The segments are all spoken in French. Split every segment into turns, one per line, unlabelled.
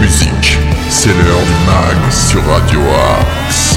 musique. C'est l'heure du mag sur Radio Axe.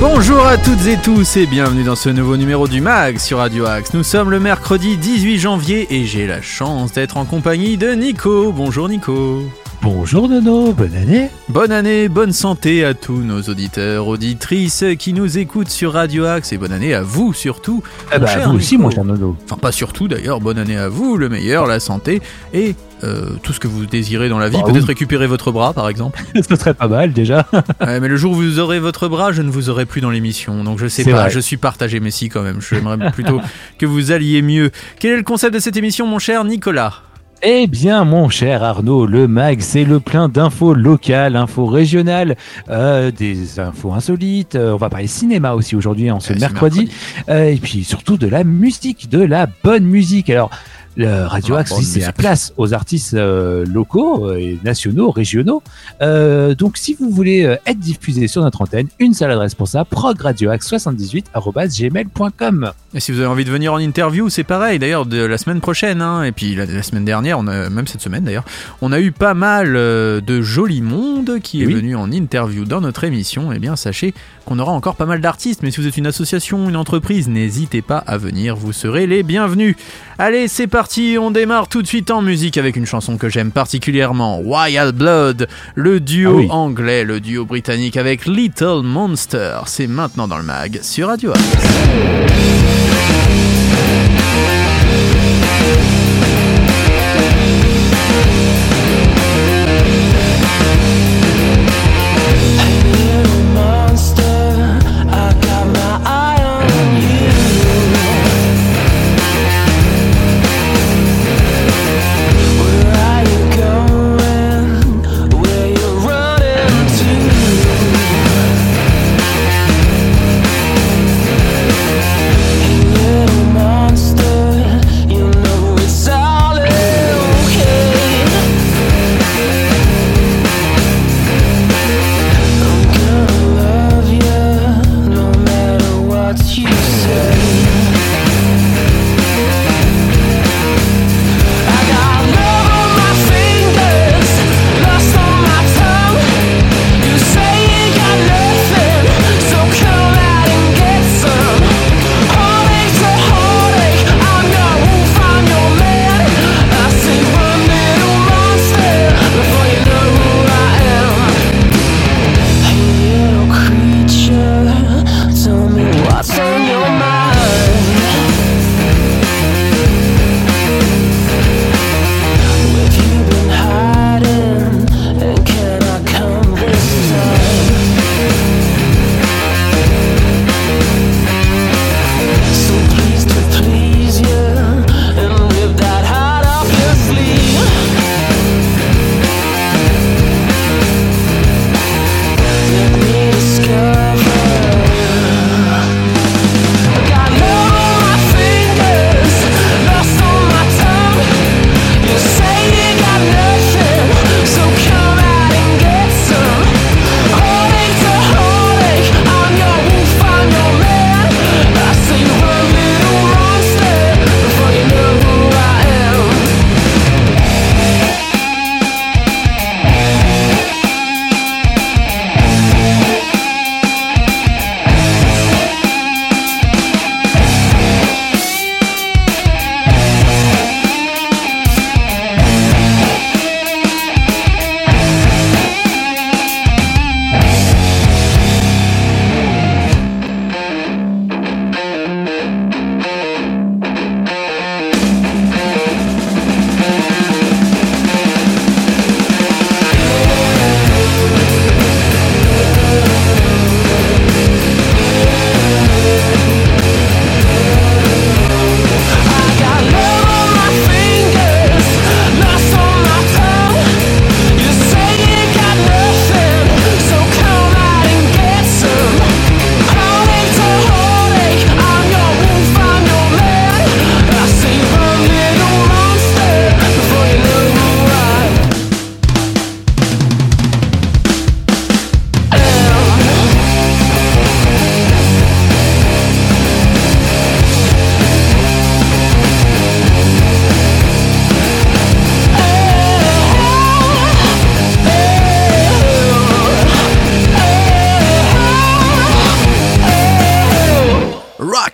Bonjour à toutes et tous et bienvenue dans ce nouveau numéro du MAG sur Radio Axe. Nous sommes le mercredi 18 janvier et j'ai la chance d'être en compagnie de Nico. Bonjour Nico.
Bonjour Nono, bonne année
Bonne année, bonne santé à tous nos auditeurs, auditrices qui nous écoutent sur Radio Axe et bonne année à vous surtout.
Ah bah
cher
vous aussi mon cher Nono.
Enfin pas surtout d'ailleurs, bonne année à vous, le meilleur, la santé et euh, tout ce que vous désirez dans la vie.
Bah
Peut-être
oui.
récupérer votre bras par exemple.
Ce serait pas mal déjà.
Ouais, mais le jour où vous aurez votre bras, je ne vous aurai plus dans l'émission. Donc je sais pas,
vrai.
je suis partagé, mais si quand même. J'aimerais plutôt que vous alliez mieux. Quel est le concept de cette émission, mon cher Nicolas?
Eh bien mon cher Arnaud, le MAG c'est le plein d'infos locales, infos régionales, euh, des infos insolites, euh, on va parler cinéma aussi aujourd'hui en ce
Euh, c'est
mercredi, Euh, et puis surtout de la musique, de la bonne musique. Alors le Radio
Ah,
Axe, la
musique.
place aux artistes euh, locaux et nationaux, régionaux. Euh, donc si vous voulez euh, être diffusé sur notre antenne, une seule adresse pour ça, progradioaxe78@gmail.com.
Et si vous avez envie de venir en interview, c'est pareil. D'ailleurs, de la semaine prochaine, hein, et puis la, la semaine dernière, on a, même cette semaine d'ailleurs, on a eu pas mal de joli monde qui est
Oui.
venu en interview dans notre émission. Eh bien, sachez qu'on aura encore pas mal d'artistes. Mais si vous êtes une association, une entreprise, n'hésitez pas à venir. Vous serez les bienvenus. Allez, c'est parti. On démarre tout de suite en musique avec une chanson que j'aime particulièrement, Wild Blood, le duo
Ah oui.
anglais, le duo britannique avec Little Monster. C'est maintenant dans le mag sur Radio Axe.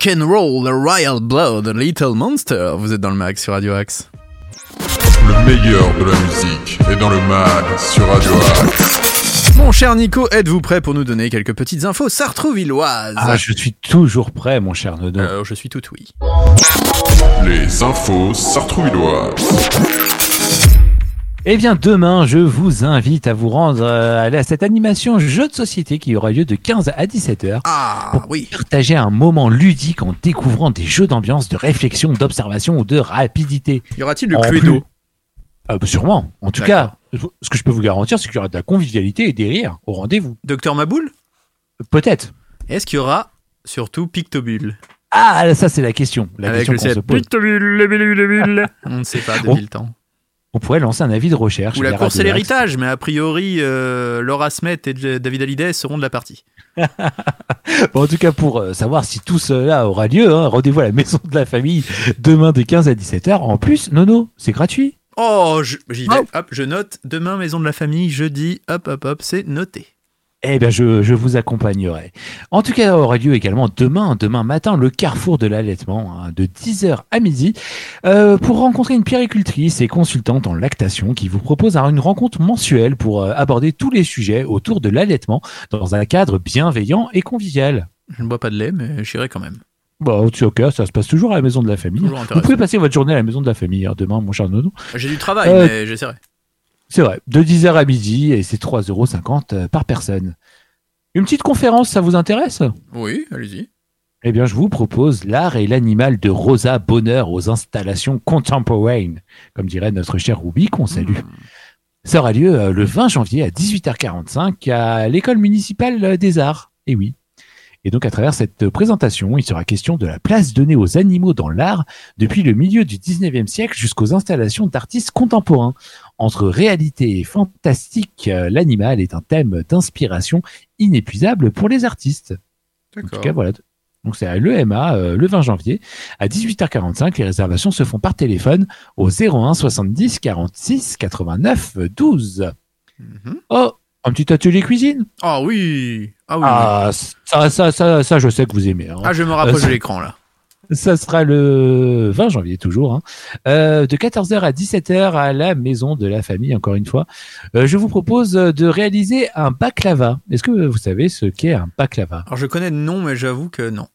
Rock and Roll, Royal Blood, Little Monster. Vous êtes dans le mag sur Radio Axe.
Le meilleur de la musique est dans le mag sur Radio Axe.
Mon cher Nico, êtes-vous prêt pour nous donner quelques petites infos sartrouvilloises?
Ah, je suis toujours prêt, mon cher Nono.
Alors, je suis tout oui.
Les infos sartrouvilloises.
Eh bien, demain, je vous invite à vous rendre euh, à cette animation jeu de société qui aura lieu de 15 à 17 heures.
Ah, oui.
Partager un moment ludique en découvrant des jeux d'ambiance, de réflexion, d'observation ou de rapidité.
Y aura-t-il le
En
Cluedo
Ah, bah, sûrement. En tout cas, ce que je peux vous garantir, c'est qu'il y aura de la convivialité et des rires au rendez-vous.
Docteur Maboul
Peut-être.
Est-ce qu'il y aura surtout Pictobule?
Ah, ça c'est la question. La
Avec
question qu'on se pose.
Pictobule, le bule, le bule. On ne sait pas depuis le temps.
On pourrait lancer un avis de recherche.
Ou la course et l'héritage, mais a priori, euh, Laura Smet et David Hallyday seront de la partie.
Bon, en tout cas, pour euh, savoir si tout cela aura lieu, hein, rendez-vous à la maison de la famille demain de 15 à 17 heures. En plus, Nono, c'est gratuit.
Oh, j'y vais.
Oh.
Hop, je note. Demain, maison de la famille, jeudi. Hop, hop, hop, c'est noté.
Eh bien, je, je vous accompagnerai. En tout cas, aura lieu également demain, demain matin, le carrefour de l'allaitement, hein, de 10h à midi, euh, pour rencontrer une puéricultrice et consultante en lactation qui vous propose une rencontre mensuelle pour euh, aborder tous les sujets autour de l'allaitement dans un cadre bienveillant et convivial.
Je ne bois pas de lait, mais j'irai quand même.
Bon, c'est ok, ça se passe toujours à la maison de la famille. Vous pouvez passer votre journée à la maison de la famille hein, demain, mon cher Nono.
J'ai du travail,
Euh,
mais j'essaierai.
C'est vrai, de 10h à midi et c'est 3,50€ euh, par personne. Une petite conférence, ça vous intéresse?
Oui, allez-y.
Eh bien, je vous propose L'art et l'animal de Rosa Bonheur aux installations contemporaines, comme dirait notre cher Ruby, qu'on salue. Ça aura lieu euh, le 20 janvier à 18h45 à l'école municipale des arts. Et oui. Et donc, à travers cette présentation, il sera question de la place donnée aux animaux dans l'art depuis le milieu du 19e siècle jusqu'aux installations d'artistes contemporains. Entre réalité et fantastique, euh, l'animal est un thème d'inspiration inépuisable pour les artistes. En tout cas, voilà. Donc c'est à l'EMA euh, le 20 janvier à 18h45. Les réservations se font par téléphone au 01 70 46 89 12.
Mhm.
Oh, un petit atelier cuisine?
Ah oui. Ah oui.
Ah, ça, ça, ça, ça, je sais que vous aimez. hein.
Ah, je me rapproche
Euh,
de l'écran là.
Ça sera le 20 janvier toujours, hein. Euh, de 14h à 17h à la maison de la famille, encore une fois. Euh, je vous propose de réaliser un baklava. Est-ce que vous savez ce qu'est un baklava?
Alors je connais le nom, mais j'avoue que non.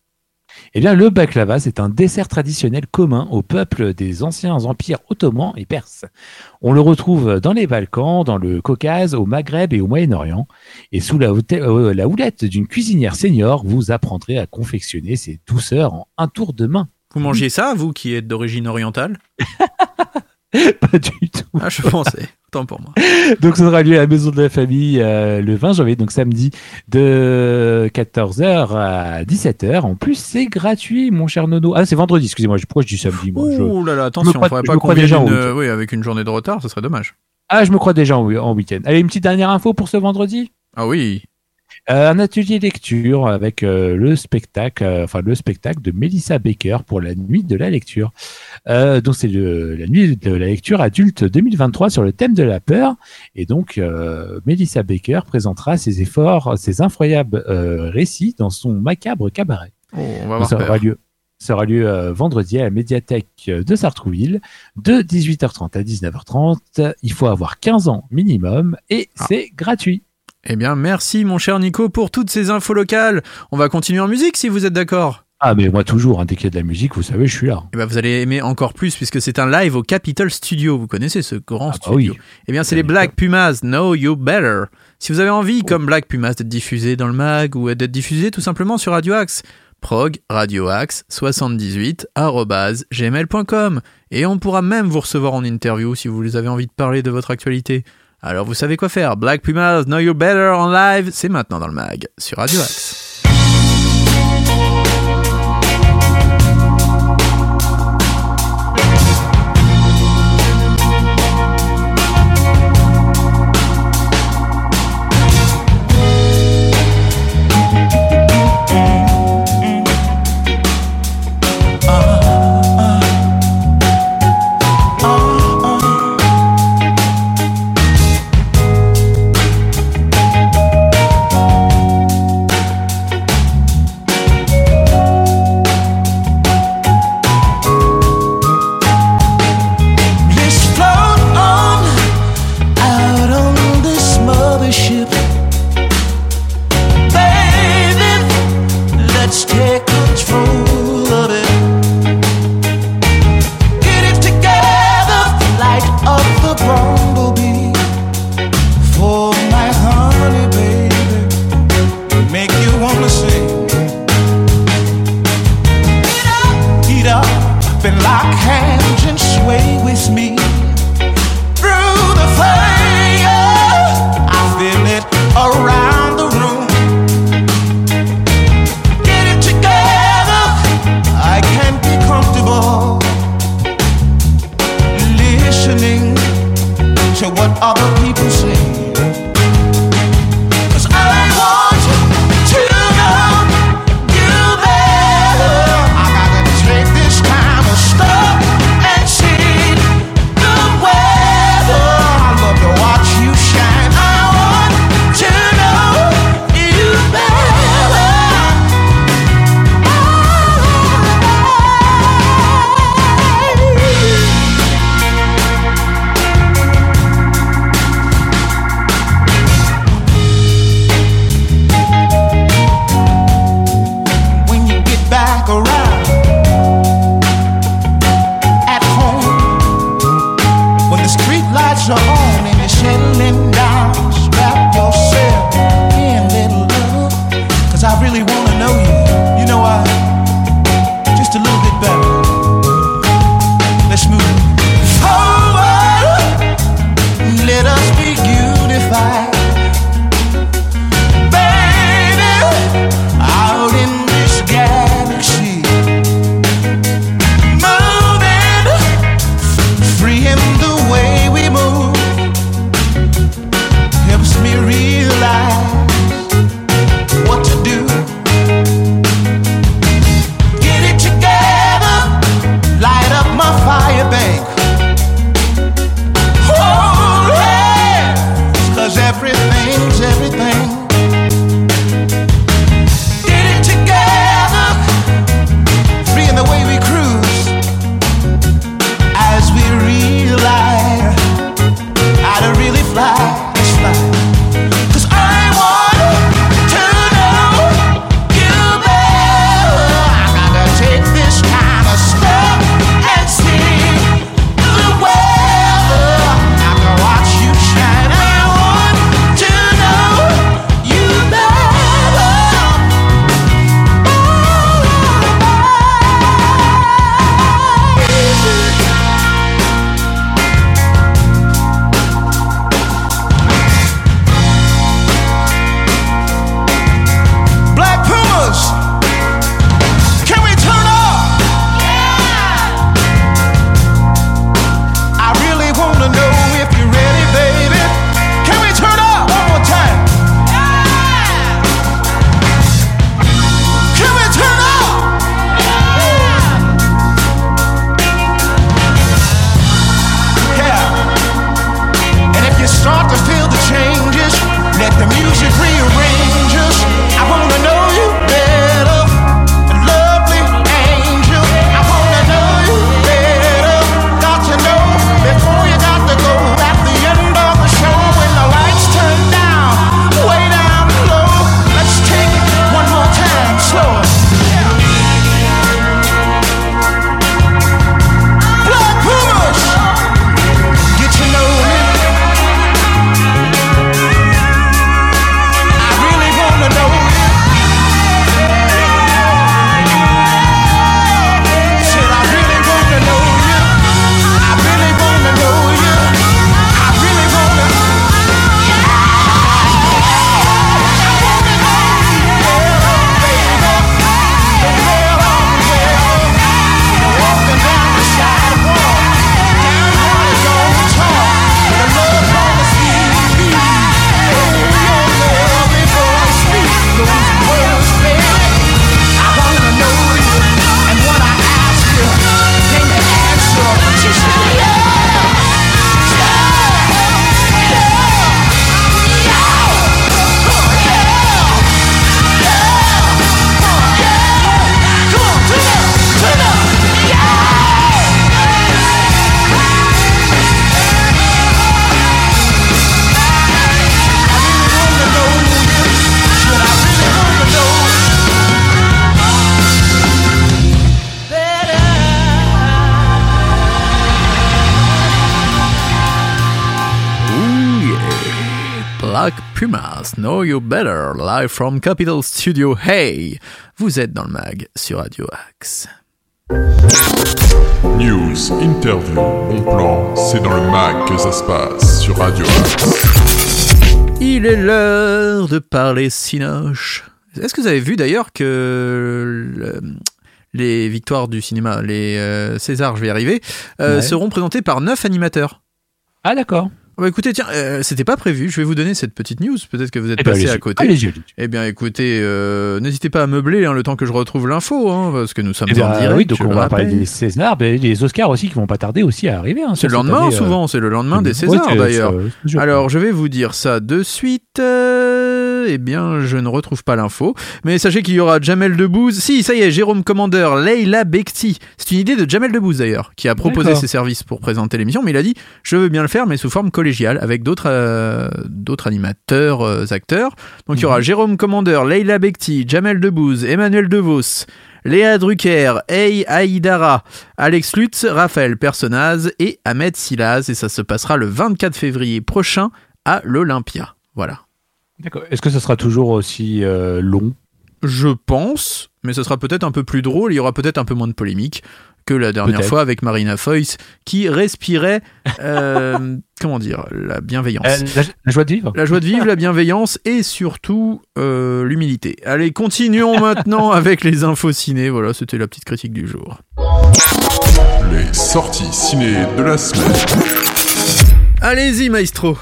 Eh bien, le baklava, c'est un dessert traditionnel commun au peuple des anciens empires ottomans et perses. On le retrouve dans les Balkans, dans le Caucase, au Maghreb et au Moyen-Orient. Et sous la, euh, la houlette d'une cuisinière senior, vous apprendrez à confectionner ces douceurs en un tour de main.
Vous mangez ça, vous qui êtes d'origine orientale?
Pas du tout.
Ah, je pensais. Autant pour moi.
Donc, ça aura lieu à la maison de la famille euh, le 20 janvier, donc samedi, de 14h à 17h. En plus, c'est gratuit, mon cher Nono. Ah, c'est vendredi, excusez-moi. Pourquoi je dis samedi, moi? Je...
Ouh là là, attention,
crois-
faudrait
je
pas
déjà
une- oui, avec une journée de retard, ce serait dommage.
Ah, je me crois déjà en, en week-end. Allez, une petite dernière info pour ce vendredi?
Ah oui.
Euh, un atelier lecture avec euh, le spectacle, euh, enfin le spectacle de Melissa Baker pour la nuit de la lecture. Donc c'est le- la nuit de la lecture adulte 2023 sur le thème de la peur. Et donc Melissa Baker présentera ses efforts, ses incroyables récits dans son macabre cabaret.
Oh, on va
Donc,
avoir
ça aura lieu. Ça aura lieu vendredi à la médiathèque de Sartrouville de 18h30 à 19h30. Il faut avoir 15 ans minimum et
Ah.
c'est gratuit.
Eh bien, merci mon cher Nico pour toutes ces infos locales. On va continuer en musique si vous êtes d'accord.
Ah mais moi toujours, hein, dès qu'il y a de la musique, vous savez, je suis là.
Eh ben, vous allez aimer encore plus puisque c'est un live au Capitol Studio. Vous connaissez ce grand
Ah bah
studio
oui.
Eh bien, c'est les Black Pumas. Know You Better. Si vous avez envie, comme Black Pumas, d'être diffusé dans le mag ou d'être diffusé tout simplement sur Radio Axe, prog radioaxe 78 gmail.com et on pourra même vous recevoir en interview si vous avez envie de parler de votre actualité. Alors vous savez quoi faire. Black Pumas, Know You Better en live, c'est maintenant dans le mag sur Radio Axe.
really
want Know You Better, live from Capital Studio. Hey, vous êtes dans le mag sur Radio Axe.
News, interview, bon plan, c'est dans le mag que ça se passe sur Radio Axe.
Il est l'heure de parler Cinoche. Est-ce que vous avez vu d'ailleurs que le- les victoires du cinéma, les euh, Césars, je vais y arriver, euh,
Ouais.
seront présentées par neuf animateurs?
Ah d'accord.
Ah bah écoutez, tiens, euh, c'était pas prévu. Je vais vous donner cette petite news. Peut-être que vous êtes
Eh ben,
passé à côté.
Allez-y.
Eh bien, écoutez, euh, n'hésitez pas à meubler hein, le temps que je retrouve l'info, hein, parce que nous sommes
Eh bien,
en direct.
oui, donc on va parler des Césars, mais les Oscars aussi qui vont pas tarder aussi à arriver. hein,
C'est le lendemain,
année, euh,
souvent. C'est le lendemain des Césars,
c'est-
d'ailleurs.
sûr.
Alors, je vais vous dire ça de suite. Euh, eh bien, je ne retrouve pas l'info. Mais sachez qu'il y aura Jamel Debbouze. Si, ça y est, Jérôme Commandeur, Leila Bekti. C'est une idée de Jamel Debbouze, d'ailleurs, qui a proposé ses services pour présenter l'émission. Mais il a dit Je veux bien le faire, mais sous forme collégiale, avec d'autres euh, d'autres animateurs, euh, acteurs. Donc, il y
Mhm.
aura Jérôme Commandeur, Leila Bekti, Jamel Debbouze, Emmanuel DeVos. Léa Drucker, Hey Aïdara, Alex Lutz, Raphaël Personnaz et Ahmed Silaz. Et ça se passera le 24 février prochain à l'Olympia. Voilà.
D'accord. Est-ce que ce sera toujours aussi euh, long?
Je pense, mais ce sera peut-être un peu plus drôle, il y aura peut-être un peu moins de polémique que la dernière fois avec Marina Foïs qui respirait, euh, comment dire, la bienveillance.
Euh, la, la joie de vivre
La joie de vivre, la bienveillance et surtout euh, l'humilité. Allez, continuons maintenant avec les infos ciné. Voilà, c'était la petite critique du jour.
Les sorties ciné de la semaine.
Allez-y, maestro.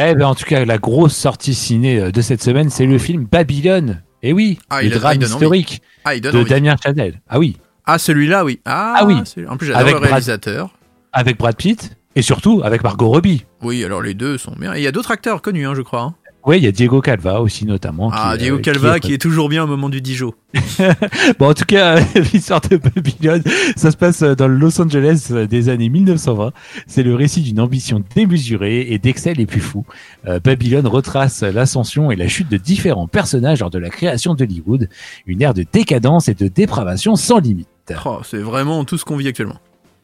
Eh ben, en tout cas, la grosse sortie ciné euh, de cette semaine, c'est le film Babylone. Et oui,
Ah,
le drame historique
Ah,
de. Damien Chazelle. Ah oui,
Ah, celui-là, oui. Ah,
Ah oui.
En plus, j'adore
Avec
le
Brad-
réalisateur.
avec Brad Pitt et surtout avec Margot Robbie.
Oui, alors les deux sont bien. Et il y a d'autres acteurs connus, hein, je crois. Hein.
Oui, il y a Diego Calva aussi notamment.
Ah,
qui,
Diego
euh,
Calva,
qui
qui est toujours bien au moment du Dijon.
Bon, en tout cas, l'histoire de Babylone, ça se passe euh, dans le Los Angeles euh, des années 1920. C'est le récit d'une ambition démesurée et d'excès les plus fous. Euh, Babylone retrace l'ascension et la chute de différents personnages lors de la création d'Hollywood. Une ère de décadence et de dépravation sans limite.
Oh, c'est vraiment tout ce qu'on vit actuellement.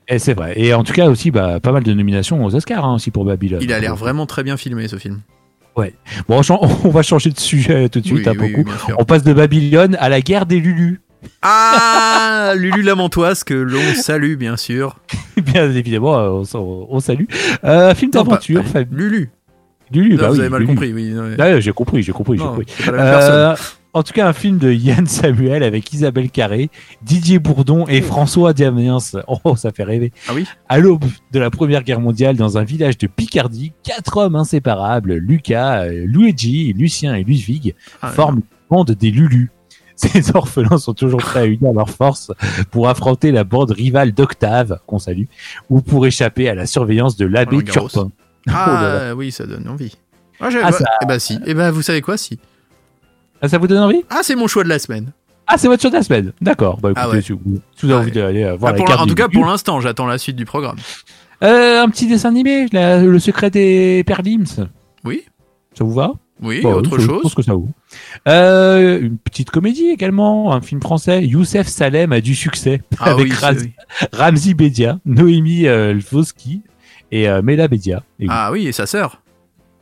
Et c'est vrai. Et en tout cas aussi, bah, pas mal de nominations aux Oscars hein, aussi pour Babylone.
Il a l'air vraiment très bien filmé, ce film.
Bon, on va changer de sujet tout de suite,
Oui,
hein,
oui,
beaucoup. On passe de Babylone à la guerre des Lulus.
Ah, Lulu Lamontoise, que l'on salue, bien sûr.
Bien évidemment, euh, on, salue. Euh, film d'aventure.
Lulu.
Lulu,
Non,
bah
vous avez mal
Lulu.
compris, oui. ouais.
Ah, j'ai compris, j'ai compris, j'ai compris.
c'est pas la même personne.
Euh, en tout cas, un film de Yann Samuel avec Isabelle Carré, Didier Bourdon et François Damiens. Oh, ça fait rêver.
Ah oui?
À l'aube de la Première Guerre mondiale, dans un village de Picardie, quatre hommes inséparables, Lucas, euh, Luigi, Lucien et Ludwig,
Ah,
forment le bande des Lulus. Ces orphelins sont toujours prêts à unir leurs forces pour affronter la bande rivale d'Octave, qu'on salue, ou pour échapper à la surveillance de l'abbé. Turpin.
Ah,
Oh là là.
oui, ça donne envie. Ah,
Ah,
bah,
ça-
Eh ben si. Eh ben vous savez quoi, si?
Ah, ça vous donne envie?
Ah, c'est mon choix de la semaine.
Ah, c'est votre choix de la semaine. D'accord. Bah, écoutez,
Ah ouais.
si vous, si vous avez
Ah
envie d'aller euh, voir
Ah,
la carte
en tout cas, pour l'instant, j'attends la suite du programme.
Euh, un petit dessin animé, la- le secret des Perlims.
Oui
Ça vous va?
Oui,
Bah,
autre
je- Je
chose
pense que ça vous. Euh, une petite comédie également, un film français. Youssef Salem a du succès
Ah
avec
oui.
Ramzi Bedia, Noémie euh, et euh, Mela Bedia. Et.
Ah oui, et sa sœur.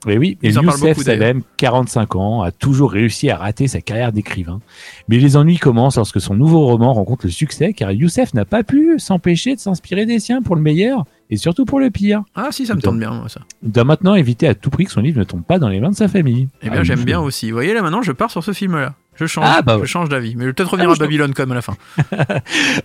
Et oui, et
en
Youssef. Salem, 45 ans, a toujours réussi à rater sa carrière d'écrivain. Mais les ennuis commencent lorsque son nouveau roman rencontre le succès, car Youssef n'a pas pu s'empêcher de s'inspirer des siens pour le meilleur et surtout pour le pire.
Ah si, ça me tente bien, moi, ça.
Il doit maintenant éviter à tout prix que son livre ne tombe pas dans les mains de sa famille.
Eh bien,
Ah,
j'aime bien aussi. Vous voyez, là, maintenant, je pars sur ce film-là. Je change,
Ah, bah ouais.
je change d'avis. Mais je vais peut-être revenir
Ah,
à Babylone quand même à la fin.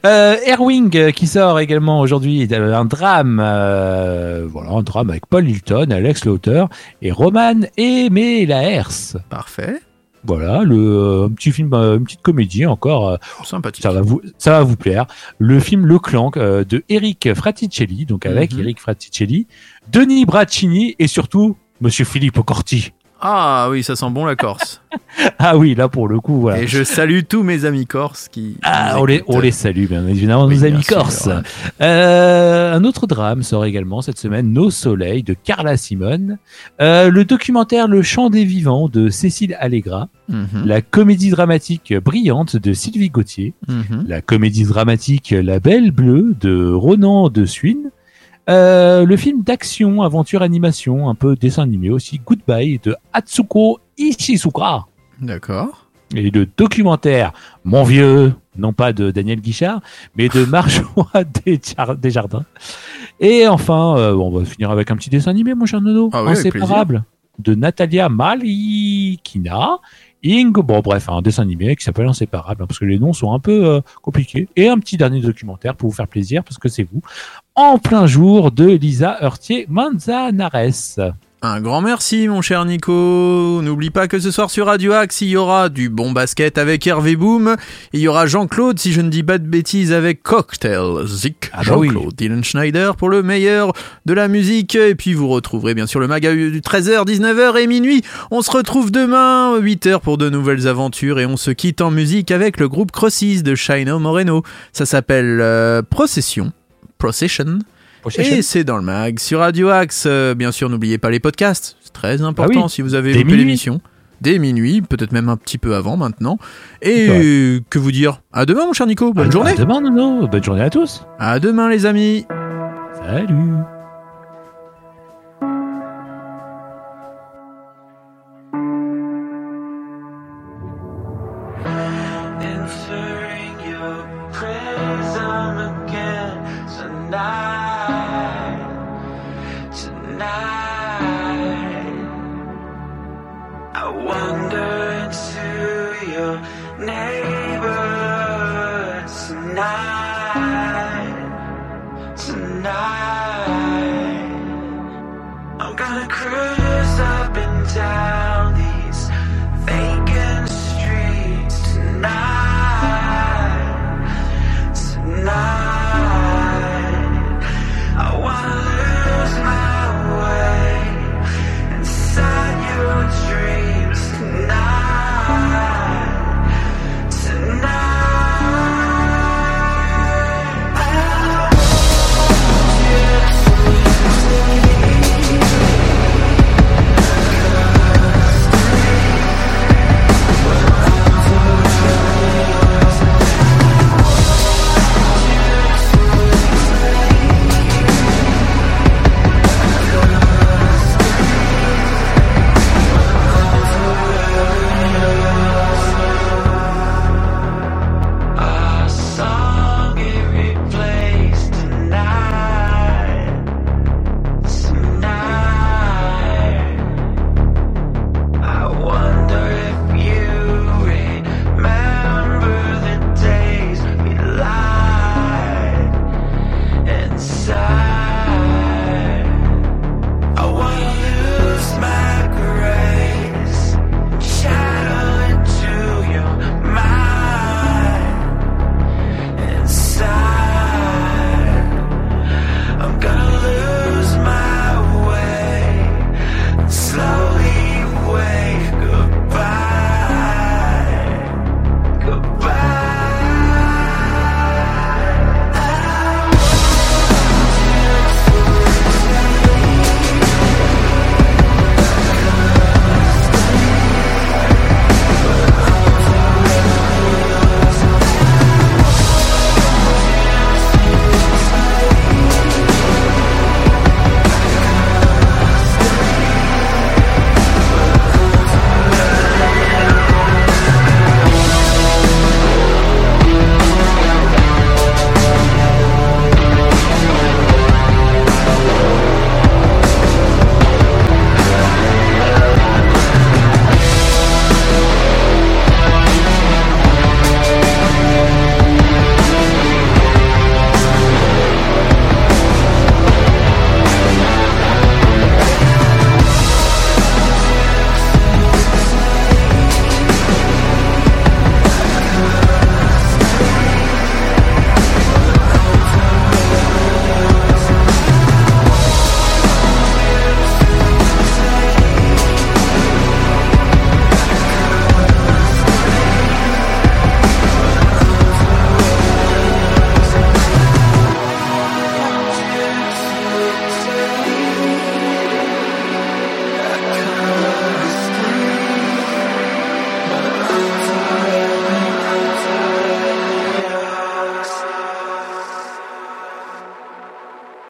Euh, Airwing euh, qui sort également aujourd'hui, un drame, euh, voilà, un drame avec Paul Hilton, Alex Lauter et Roman Aimé Laers.
Parfait.
Voilà, le euh, un petit film, une petite comédie encore.
Sympathique.
ça va vous, ça va vous plaire. Le film Le Clan de Eric Fraticelli, donc avec
Mhm.
Eric Fraticelli, Denis Braccini et surtout Monsieur Philippe Corti.
Ah oui, ça sent bon la Corse.
Ah oui, là pour le coup, voilà.
Et je salue tous mes amis corses qui.
Ah, on les, on les salue, bien évidemment,
Oui,
nos amis
sûr,
corses.
ouais.
Euh, un autre drame sort également cette semaine, Nos Soleils de Carla Simone. Euh, le documentaire Le Chant des Vivants de Cécile Allegra.
Mhm,
La comédie dramatique Brillante de Sylvie Gauthier.
mhm.
La comédie dramatique La Belle Bleue de Ronan de Suine. Euh, le film d'action, aventure, animation, un peu dessin animé aussi, Goodbye de Atsuko Ishizuka.
D'accord.
Et le documentaire Mon vieux, non pas de Daniel Guichard, mais de Marjoie Desjar- Desjardins. Et enfin, euh, on va finir avec un petit dessin animé, mon cher Nono.
Ah oui,
Inséparable de Natalia Malikina. Ing, bon bref, un dessin animé qui s'appelle Inséparable, hein, parce que les noms sont un peu euh, compliqués. Et un petit dernier documentaire pour vous faire plaisir, parce que c'est vous, en plein jour de Lisa Heurtier Manzanares.
Un grand merci, mon cher Nico. N'oublie pas que ce soir sur Radio Axe, il y aura du bon basket avec Hervé Boom. Il y aura Jean-Claude, si je ne dis pas de bêtises, avec Cocktail Zik.
Ah bah oui.
Jean-Claude Dylan Schneider pour le meilleur de la musique. Et puis vous retrouverez bien sûr le maga du 13h, 19h et minuit. On se retrouve demain, 8h pour de nouvelles aventures. Et on se quitte en musique avec le groupe Crossis de Shino Moreno. Ça s'appelle euh, Procession. Procession. Et c'est dans le mag sur Radio Axe. Euh, bien sûr, n'oubliez pas les podcasts. C'est très important
Ah oui.
si vous avez loupé l'émission. Dès minuit, peut-être même un petit peu avant maintenant. Et euh, que vous dire? À demain, mon cher Nico. Bonne
À-
journée.
À demain, Nono. Bonne journée à tous.
À demain, les amis.
Salut.
time.